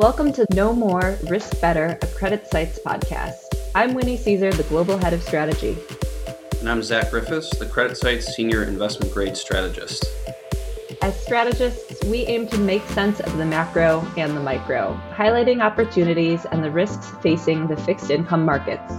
Welcome to Know More, Risk Better, a CreditSights podcast. I'm Winnie Cisar, the Global Head of Strategy. And I'm Zach Griffiths, the CreditSights Senior Investment Grade Strategist. As strategists, we aim to make sense of the macro and the micro, highlighting opportunities and the risks facing the fixed income markets.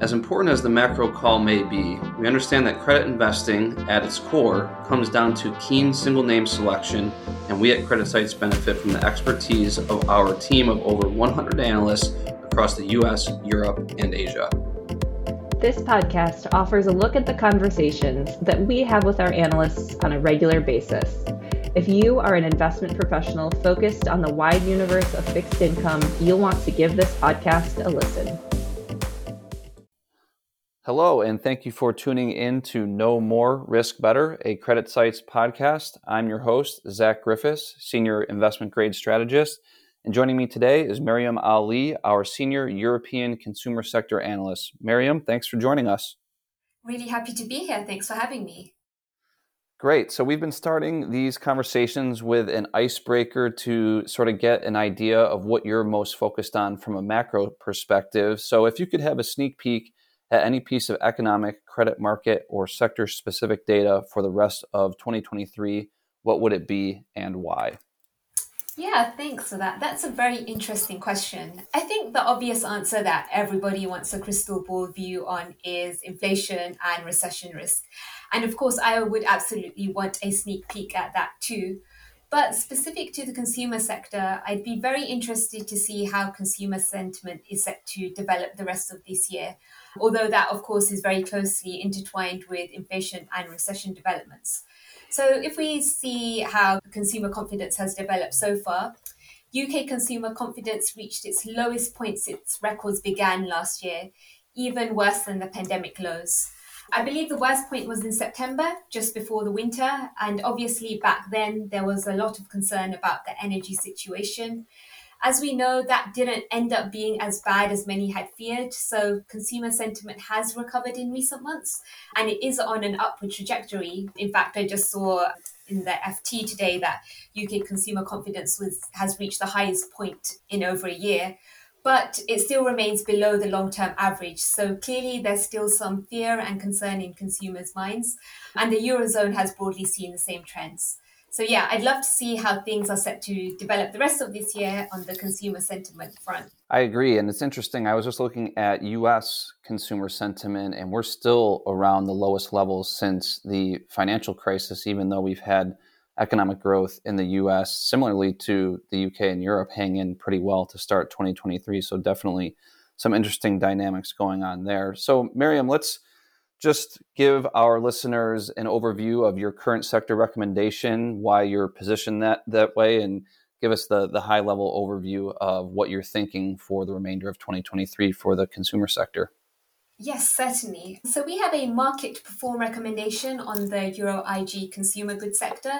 As important as the macro call may be, we understand that credit investing, at its core, comes down to keen single name selection, and we at CreditSights benefit from the expertise of our team of over 100 analysts across the US, Europe, and Asia. This podcast offers a look at the conversations that we have with our analysts on a regular basis. If you are an investment professional focused on the wide universe of fixed income, you'll want to give this podcast a listen. Hello, and thank you for tuning in to Know More, Risk Better, a CreditSights podcast. I'm your host, Zach Griffiths, Senior Investment Grade Strategist. And joining me today is Maryum Ali, our Senior European Consumer Sector Analyst. Maryum, thanks for joining us. Really happy to be here. Thanks for having me. Great. So, we've been starting these conversations with an icebreaker to sort of get an idea of what you're most focused on from a macro perspective. So, if you could have a sneak peek at any piece of economic, credit market, or sector specific data for the rest of 2023, what would it be and why? Yeah, thanks for that. That's a very interesting question. I think the obvious answer that everybody wants a crystal ball view on is inflation and recession risk. And of course, I would absolutely want a sneak peek at that too. But specific to the consumer sector, I'd be very interested to see how consumer sentiment is set to develop the rest of this year although that, of course, is very closely intertwined with inflation and recession developments. So, if we see how consumer confidence has developed so far, UK consumer confidence reached its lowest point since records began last year, even worse than the pandemic lows. I believe the worst point was in September, just before the winter. And obviously, back then, there was a lot of concern about the energy situation. As we know, that didn't end up being as bad as many had feared. So consumer sentiment has recovered in recent months and it is on an upward trajectory. In fact, I just saw in the FT today that UK consumer confidence was has reached the highest point in over a year. But it still remains below the long term average. So clearly, there's still some fear and concern in consumers' minds. And the Eurozone has broadly seen the same trends. So yeah, I'd love to see how things are set to develop the rest of this year on the consumer sentiment front. I agree. And it's interesting. I was just looking at US consumer sentiment, and we're still around the lowest levels since the financial crisis, even though we've had economic growth in the US, similarly to the UK and Europe, hang in pretty well to start 2023. So definitely some interesting dynamics going on there. So, Maryum, let's just give our listeners an overview of your current sector recommendation, why you're positioned that that way, and give us the the high level overview of what you're thinking for the remainder of 2023 for the consumer sector. Yes, certainly. So we have a market perform recommendation on the Euro IG consumer goods sector.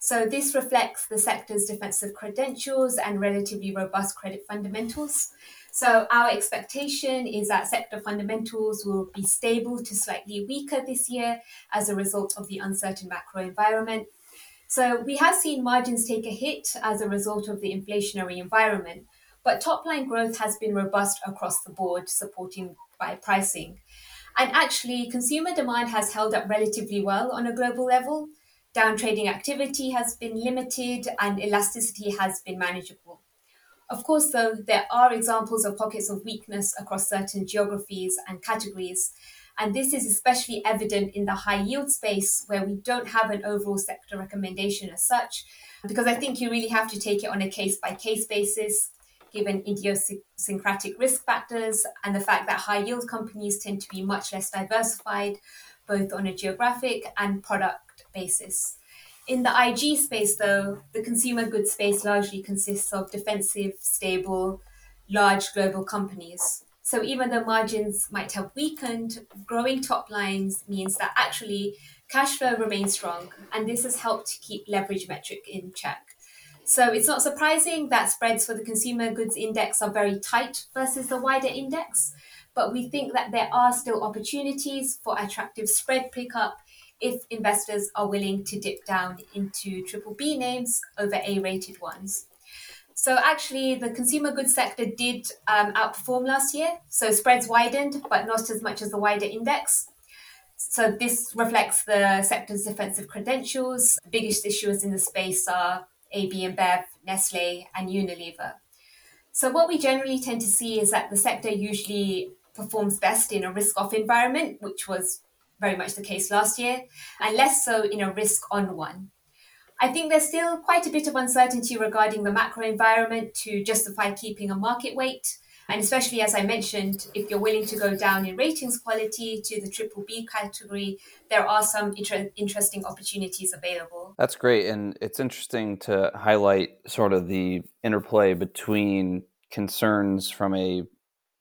So this reflects the sector's defensive credentials and relatively robust credit fundamentals. So our expectation is that sector fundamentals will be stable to slightly weaker this year as a result of the uncertain macro environment. So we have seen margins take a hit as a result of the inflationary environment, but top line growth has been robust across the board, supporting by pricing. And actually, consumer demand has held up relatively well on a global level. Down trading activity has been limited and elasticity has been manageable. Of course, though, there are examples of pockets of weakness across certain geographies and categories. And this is especially evident in the high yield space where we don't have an overall sector recommendation as such, because I think you really have to take it on a case by case basis, given idiosyncratic risk factors and the fact that high yield companies tend to be much less diversified, both on a geographic and product basis. In the IG space, though, the consumer goods space largely consists of defensive, stable, large global companies. So even though margins might have weakened, growing top lines means that actually cash flow remains strong, and this has helped to keep leverage metric in check. So it's not surprising that spreads for the consumer goods index are very tight versus the wider index, but we think that there are still opportunities for attractive spread pickup if investors are willing to dip down into triple B names over A rated ones. So actually, the consumer goods sector did um, outperform last year. So spreads widened, but not as much as the wider index. So this reflects the sector's defensive credentials. The biggest issuers in the space are AB InBev, Nestle, and Unilever. So what we generally tend to see is that the sector usually performs best in a risk-off environment, which was very much the case last year, and less so in a risk-on one. I think there's still quite a bit of uncertainty regarding the macro environment to justify keeping a market weight. And especially as I mentioned, if you're willing to go down in ratings quality to the triple B category, there are some inter- interesting opportunities available. That's great. And it's interesting to highlight sort of the interplay between concerns from a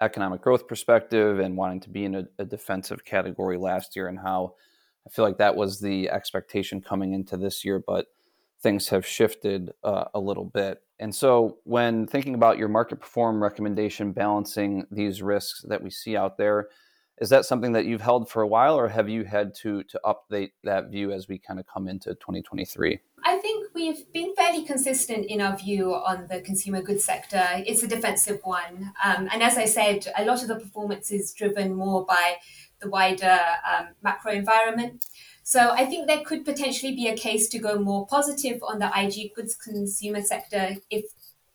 economic growth perspective and wanting to be in a, a defensive category last year and how I feel like that was the expectation coming into this year, but things have shifted uh, a little bit. And so, when thinking about your market perform recommendation, balancing these risks that we see out there, is that something that you've held for a while, or have you had to to update that view as we kind of come into 2023? I think we've been fairly consistent in our view on the consumer goods sector. It's a defensive one, um, and as I said, a lot of the performance is driven more by the wider um, macro environment. So I think there could potentially be a case to go more positive on the IG goods consumer sector if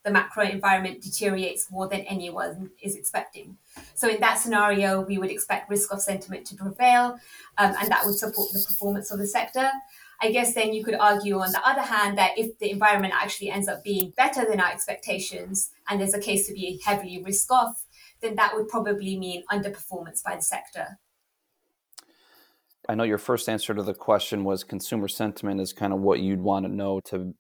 the macro environment deteriorates more than anyone is expecting. So in that scenario, we would expect risk of sentiment to prevail, um, and that would support the performance of the sector. I guess then you could argue, on the other hand, that if the environment actually ends up being better than our expectations, and there's a case to be heavily risk off, then that would probably mean underperformance by the sector. I know your first answer to the question was consumer sentiment is kind of what you'd want to know to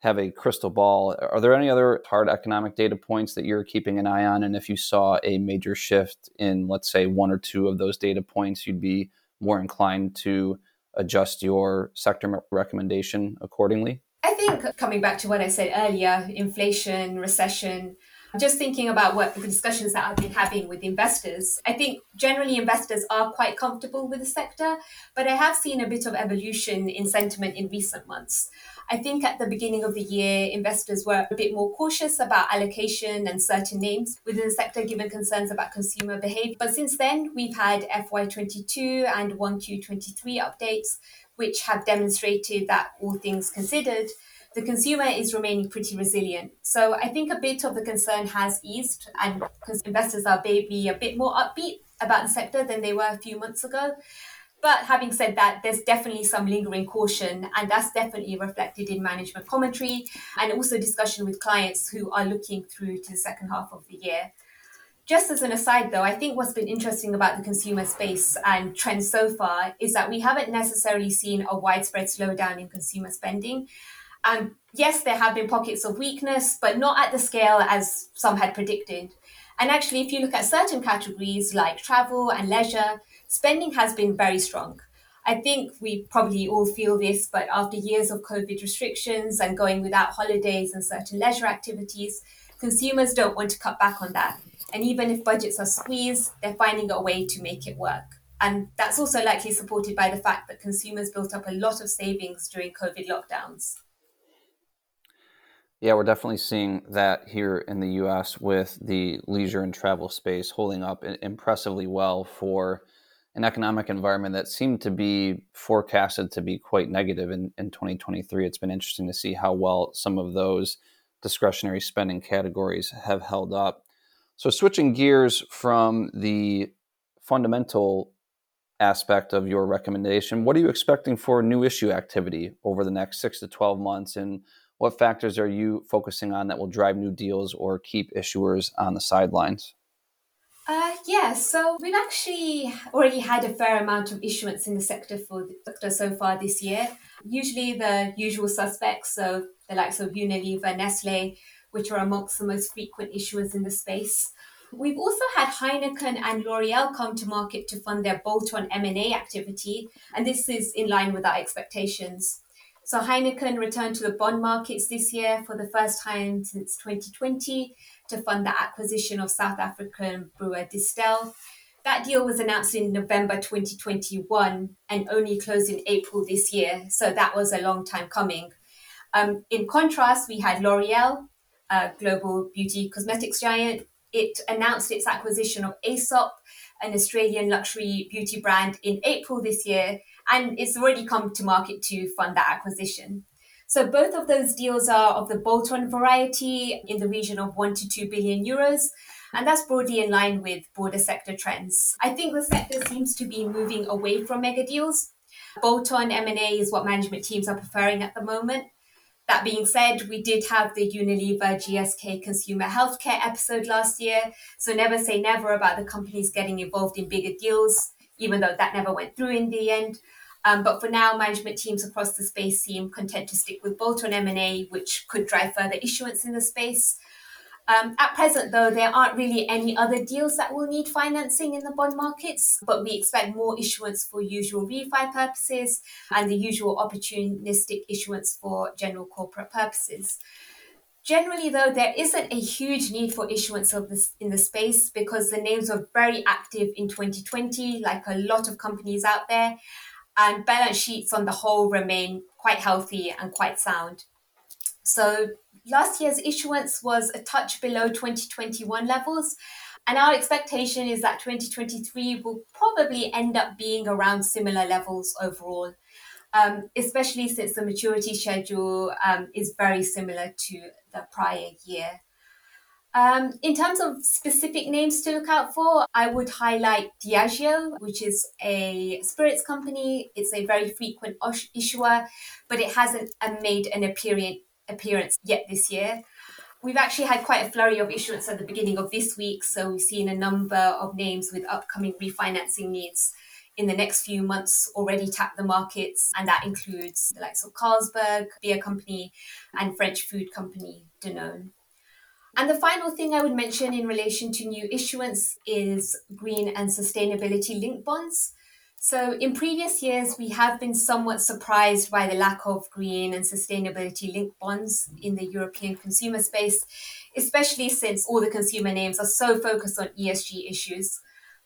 have a crystal ball. Are there any other hard economic data points that you're keeping an eye on? And if you saw a major shift in, let's say, one or two of those data points, you'd be more inclined to adjust your sector recommendation accordingly? I think coming back to what I said earlier inflation, recession, just thinking about what the discussions that I've been having with investors, I think generally investors are quite comfortable with the sector, but I have seen a bit of evolution in sentiment in recent months. I think at the beginning of the year, investors were a bit more cautious about allocation and certain names within the sector given concerns about consumer behavior. But since then, we've had FY22 and 1Q23 updates, which have demonstrated that all things considered, the consumer is remaining pretty resilient. So I think a bit of the concern has eased, and investors are maybe a bit more upbeat about the sector than they were a few months ago. But having said that, there's definitely some lingering caution, and that's definitely reflected in management commentary and also discussion with clients who are looking through to the second half of the year. Just as an aside, though, I think what's been interesting about the consumer space and trends so far is that we haven't necessarily seen a widespread slowdown in consumer spending. And yes, there have been pockets of weakness, but not at the scale as some had predicted. And actually, if you look at certain categories like travel and leisure, spending has been very strong. I think we probably all feel this, but after years of COVID restrictions and going without holidays and certain leisure activities, consumers don't want to cut back on that. And even if budgets are squeezed, they're finding a way to make it work. And that's also likely supported by the fact that consumers built up a lot of savings during COVID lockdowns. Yeah, we're definitely seeing that here in the US with the leisure and travel space holding up impressively well for an economic environment that seemed to be forecasted to be quite negative in, in 2023. It's been interesting to see how well some of those discretionary spending categories have held up. So, switching gears from the fundamental aspect of your recommendation, what are you expecting for new issue activity over the next six to 12 months? And what factors are you focusing on that will drive new deals or keep issuers on the sidelines? Uh, yeah, so we've actually already had a fair amount of issuance in the sector for the sector so far this year. Usually the usual suspects, so the likes of Unilever, Nestle, which are amongst the most frequent issuers in the space. We've also had Heineken and L'Oreal come to market to fund their bolt-on M&A activity, and this is in line with our expectations. So Heineken returned to the bond markets this year for the first time since 2020 to fund the acquisition of South African brewer Distell. That deal was announced in November 2021 and only closed in April this year, so that was a long time coming. Um, in contrast, we had L'Oreal a global beauty cosmetics giant. It announced its acquisition of Aesop, an Australian luxury beauty brand, in April this year, and it's already come to market to fund that acquisition. So both of those deals are of the bolt-on variety in the region of 1 to 2 billion euros. And that's broadly in line with broader sector trends. I think the sector seems to be moving away from mega deals. Bolt-on M&A is what management teams are preferring at the moment. That being said, we did have the Unilever GSK consumer healthcare episode last year. So never say never about the companies getting involved in bigger deals, even though that never went through in the end. Um, but for now, management teams across the space seem content to stick with bolt-on M&A, which could drive further issuance in the space. Um, at present, though, there aren't really any other deals that will need financing in the bond markets, but we expect more issuance for usual refi purposes and the usual opportunistic issuance for general corporate purposes. Generally, though, there isn't a huge need for issuance of this in the space because the names were very active in 2020, like a lot of companies out there, and balance sheets on the whole remain quite healthy and quite sound. So last year's issuance was a touch below 2021 levels. And our expectation is that 2023 will probably end up being around similar levels overall, um, especially since the maturity schedule um, is very similar to the prior year. Um, in terms of specific names to look out for, I would highlight Diageo, which is a spirits company. It's a very frequent issuer, but it hasn't uh, made an appearance appearance yet this year. We've actually had quite a flurry of issuance at the beginning of this week, so we've seen a number of names with upcoming refinancing needs in the next few months already tap the markets, and that includes the likes of Carlsberg, beer company, and French food company Danone. And the final thing I would mention in relation to new issuance is green and sustainability linked bonds. So, in previous years, we have been somewhat surprised by the lack of green and sustainability linked bonds in the European consumer space, especially since all the consumer names are so focused on ESG issues.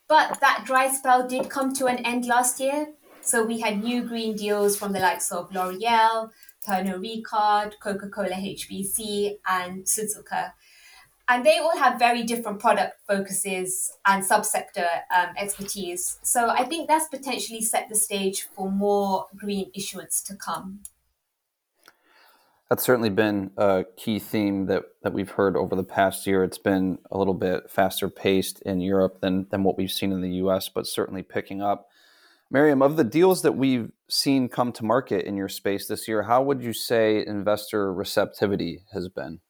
But that dry spell did come to an end last year. So, we had new green deals from the likes of L'Oreal, Pernod Ricard, Coca Cola HBC, and Suzuka and they all have very different product focuses and subsector um, expertise. So I think that's potentially set the stage for more green issuance to come. That's certainly been a key theme that, that we've heard over the past year. It's been a little bit faster paced in Europe than, than what we've seen in the US, but certainly picking up. Maryum, of the deals that we've seen come to market in your space this year, how would you say investor receptivity has been?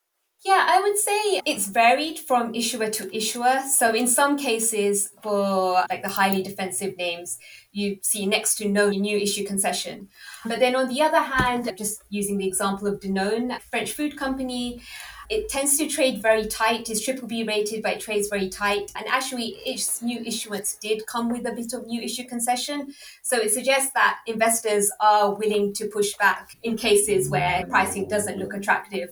Yeah, I would say it's varied from issuer to issuer. So in some cases, for like the highly defensive names, you see next to no new issue concession. But then on the other hand, just using the example of Danone, French food company, it tends to trade very tight. It's triple B rated, but it trades very tight. And actually, its new issuance did come with a bit of new issue concession. So it suggests that investors are willing to push back in cases where pricing doesn't look attractive.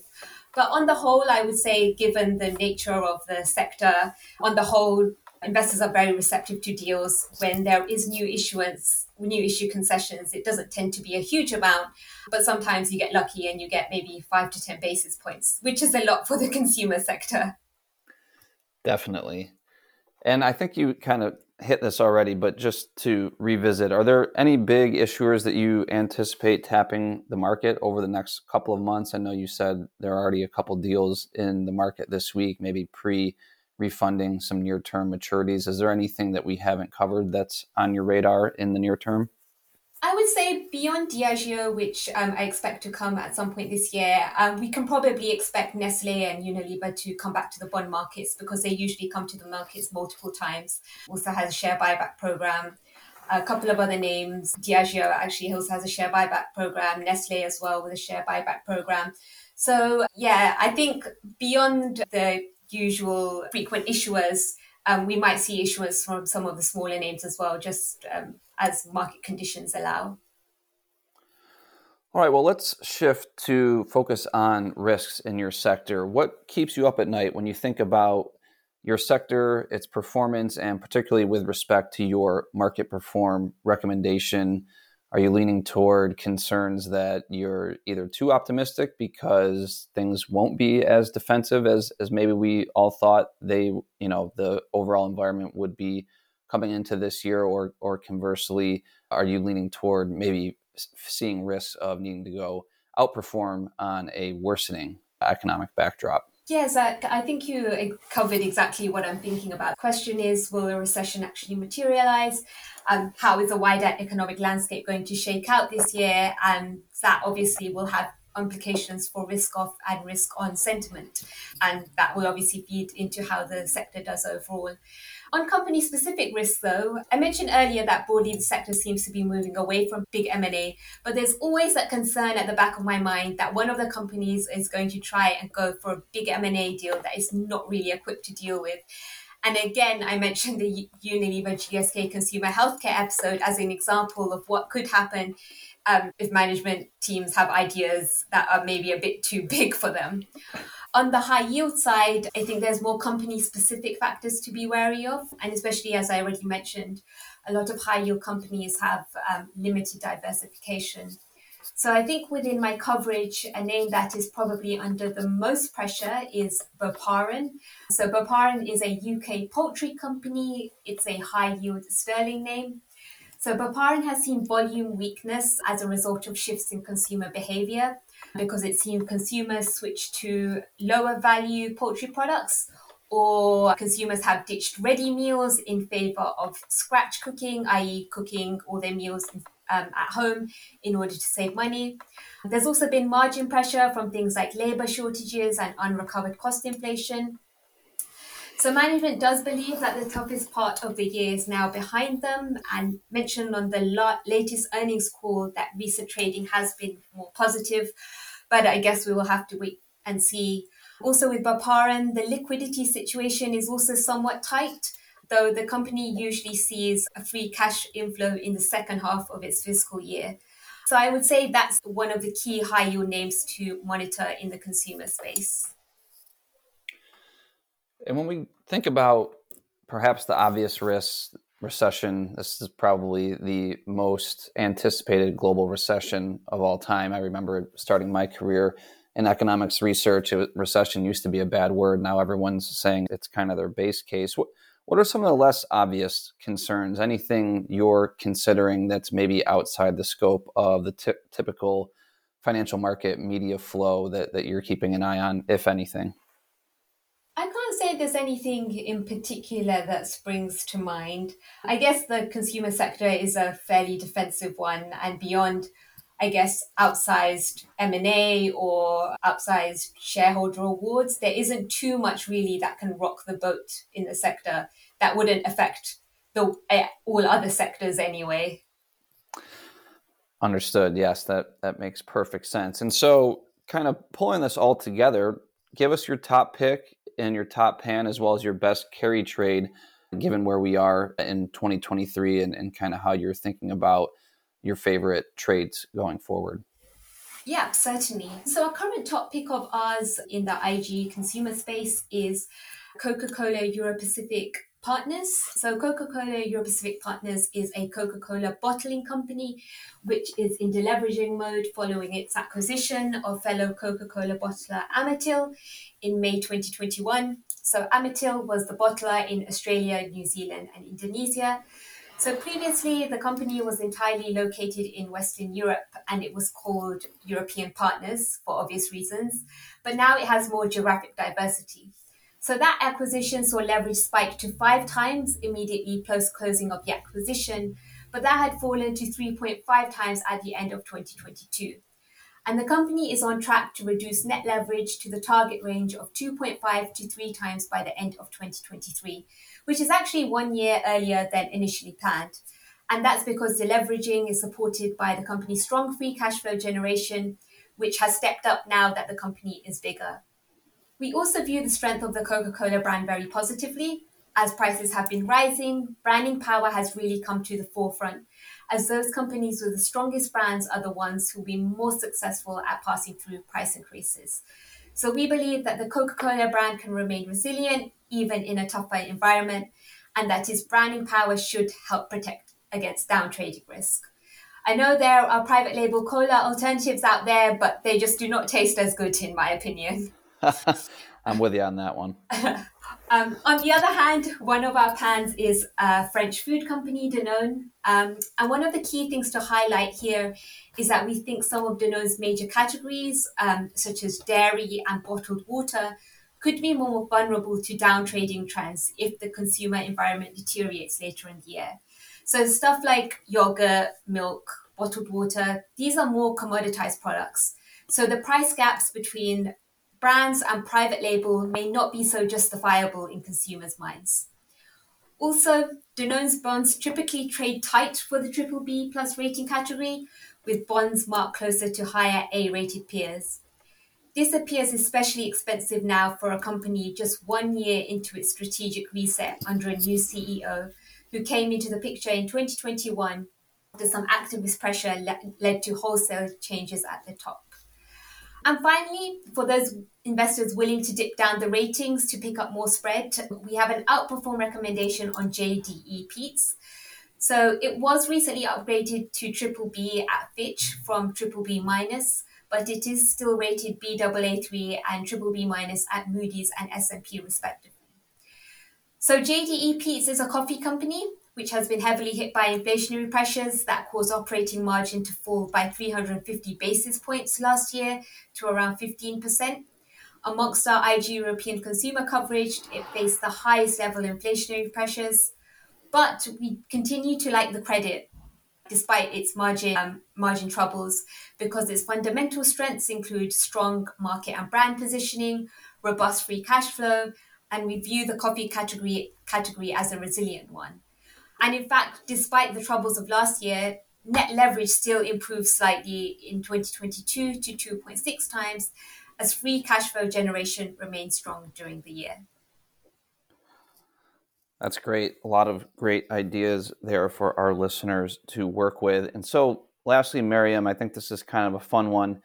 But on the whole, I would say, given the nature of the sector, on the whole, investors are very receptive to deals when there is new issuance, new issue concessions. It doesn't tend to be a huge amount, but sometimes you get lucky and you get maybe five to 10 basis points, which is a lot for the consumer sector. Definitely. And I think you kind of hit this already, but just to revisit, are there any big issuers that you anticipate tapping the market over the next couple of months? I know you said there are already a couple deals in the market this week, maybe pre refunding some near term maturities. Is there anything that we haven't covered that's on your radar in the near term? I would say beyond Diageo, which um, I expect to come at some point this year, um, we can probably expect Nestle and Unilever to come back to the bond markets because they usually come to the markets multiple times. Also has a share buyback program. A couple of other names. Diageo actually also has a share buyback program. Nestle as well with a share buyback program. So yeah, I think beyond the usual frequent issuers, um, we might see issuers from some of the smaller names as well, just um, as market conditions allow. All right, well, let's shift to focus on risks in your sector. What keeps you up at night when you think about your sector, its performance, and particularly with respect to your market perform recommendation? Are you leaning toward concerns that you're either too optimistic because things won't be as defensive as, as maybe we all thought they, you know, the overall environment would be coming into this year, or or conversely, are you leaning toward maybe seeing risks of needing to go outperform on a worsening economic backdrop? Yes, I, I, think you covered exactly what I'm thinking about. The question is Will a recession actually materialize? Um, how is the wider economic landscape going to shake out this year? And that obviously will have implications for risk off and risk on sentiment. And that will obviously feed into how the sector does overall. On company specific risks, though, I mentioned earlier that broadly the sector seems to be moving away from big M&A, but there's always that concern at the back of my mind that one of the companies is going to try and go for a big M&A deal that is not really equipped to deal with. And again, I mentioned the Unilever GSK consumer healthcare episode as an example of what could happen um, if management teams have ideas that are maybe a bit too big for them. On the high yield side, I think there's more company specific factors to be wary of. And especially as I already mentioned, a lot of high yield companies have um, limited diversification. So I think within my coverage, a name that is probably under the most pressure is Boparan. So Boparan is a UK poultry company. It's a high yield sterling name. So Boparan has seen volume weakness as a result of shifts in consumer behavior because it seems consumers switch to lower value poultry products or consumers have ditched ready meals in favor of scratch cooking, i.e., cooking all their meals um, at home in order to save money. There's also been margin pressure from things like labor shortages and unrecovered cost inflation. So management does believe that the toughest part of the year is now behind them and mentioned on the la- latest earnings call that recent trading has been more positive, but I guess we will have to wait and see. Also with Boparan, the liquidity situation is also somewhat tight, though the company usually sees a free cash inflow in the second half of its fiscal year. So I would say that's one of the key high yield names to monitor in the consumer space. And when we think about perhaps the obvious risks, recession, this is probably the most anticipated global recession of all time. I remember starting my career in economics research. Was, recession used to be a bad word. Now everyone's saying it's kind of their base case. What, what are some of the less obvious concerns? Anything you're considering that's maybe outside the scope of the t- typical financial market media flow that, that you're keeping an eye on, if anything? I can't say there's anything in particular that springs to mind. I guess the consumer sector is a fairly defensive one, and beyond, I guess, outsized M&A or outsized shareholder awards, there isn't too much really that can rock the boat in the sector that wouldn't affect the eh, all other sectors anyway. Understood. Yes, that that makes perfect sense. And so, kind of pulling this all together, give us your top pick and your top pan as well as your best carry trade given where we are in 2023 and, and kind of how you're thinking about your favorite trades going forward. Yeah, certainly. So, our current top pick of ours in the IG consumer space is Coca Cola Euro Pacific Partners. So, Coca Cola Euro Pacific Partners is a Coca Cola bottling company which is in deleveraging mode following its acquisition of fellow Coca Cola bottler Amatil in May 2021. So, Amatil was the bottler in Australia, New Zealand, and Indonesia. So, previously, the company was entirely located in Western Europe and it was called European Partners for obvious reasons. But now it has more geographic diversity. So that acquisition saw leverage spike to five times immediately post closing of the acquisition, but that had fallen to 3.5 times at the end of 2022. And the company is on track to reduce net leverage to the target range of 2.5 to 3 times by the end of 2023, which is actually one year earlier than initially planned. And that's because the leveraging is supported by the company's strong free cash flow generation, which has stepped up now that the company is bigger. We also view the strength of the Coca Cola brand very positively. As prices have been rising, branding power has really come to the forefront, as those companies with the strongest brands are the ones who will be most successful at passing through price increases. So we believe that the Coca Cola brand can remain resilient even in a tougher environment, and that its branding power should help protect against downtrading risk. I know there are private label cola alternatives out there, but they just do not taste as good, in my opinion. I'm with you on that one. um, on the other hand, one of our pans is a French food company, Danone. Um, and one of the key things to highlight here is that we think some of Danone's major categories, um, such as dairy and bottled water, could be more vulnerable to downtrading trends if the consumer environment deteriorates later in the year. So stuff like yogurt, milk, bottled water, these are more commoditized products. So the price gaps between brands and private label may not be so justifiable in consumers' minds. Also, Danone's bonds typically trade tight for the triple B plus rating category, with bonds marked closer to higher A rated peers. This appears especially expensive now for a company just one year into its strategic reset under a new CEO who came into the picture in 2021 after some activist pressure le- led to wholesale changes at the top. And finally, for those investors willing to dip down the ratings to pick up more spread, we have an outperform recommendation on JDE Peets. So it was recently upgraded to triple B at Fitch from triple B minus, but it is still rated Baa3 and triple B minus at Moody's and S&P respectively. So JDE Peets is a coffee company which has been heavily hit by inflationary pressures that caused operating margin to fall by 350 basis points last year to around 15%. Amongst our IG European consumer coverage, it faced the highest level inflationary pressures, but we continue to like the credit despite its margin um, margin troubles because its fundamental strengths include strong market and brand positioning, robust free cash flow, and we view the coffee category category as a resilient one. And in fact, despite the troubles of last year, net leverage still improved slightly in 2022 to 2.6 times as free cash flow generation remained strong during the year. That's great. A lot of great ideas there for our listeners to work with. And so, lastly, Maryum, I think this is kind of a fun one.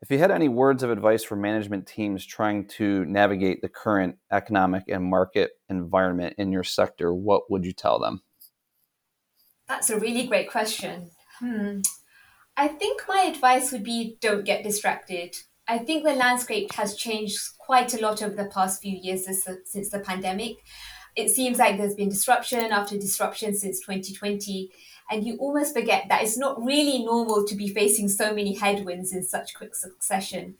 If you had any words of advice for management teams trying to navigate the current economic and market environment in your sector, what would you tell them? That's a really great question. Hmm. I think my advice would be don't get distracted. I think the landscape has changed quite a lot over the past few years since the pandemic. It seems like there's been disruption after disruption since 2020, and you almost forget that it's not really normal to be facing so many headwinds in such quick succession.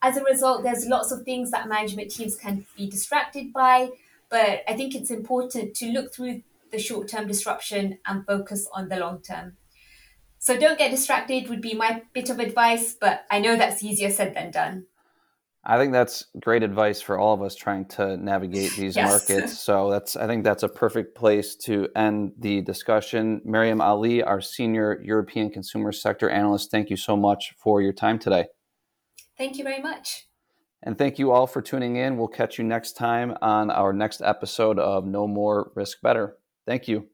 As a result, there's lots of things that management teams can be distracted by, but I think it's important to look through the short term disruption and focus on the long term. So don't get distracted, would be my bit of advice, but I know that's easier said than done. I think that's great advice for all of us trying to navigate these yes. markets. So that's I think that's a perfect place to end the discussion. Maryum Ali, our senior European consumer sector analyst, thank you so much for your time today. Thank you very much. And thank you all for tuning in. We'll catch you next time on our next episode of Know More Risk Better. Thank you.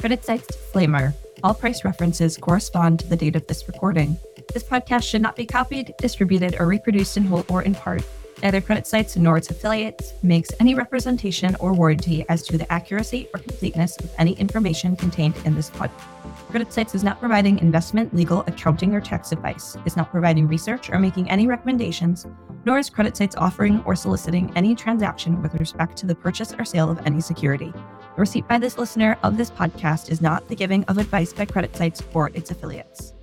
CreditSights disclaimer. All price references correspond to the date of this recording. This podcast should not be copied, distributed, or reproduced in whole or in part. Neither CreditSights nor its affiliates makes any representation or warranty as to the accuracy or completeness of any information contained in this podcast. CreditSights is not providing investment, legal, accounting, or tax advice, is not providing research or making any recommendations, nor is CreditSights offering or soliciting any transaction with respect to the purchase or sale of any security. The receipt by this listener of this podcast is not the giving of advice by CreditSights or its affiliates.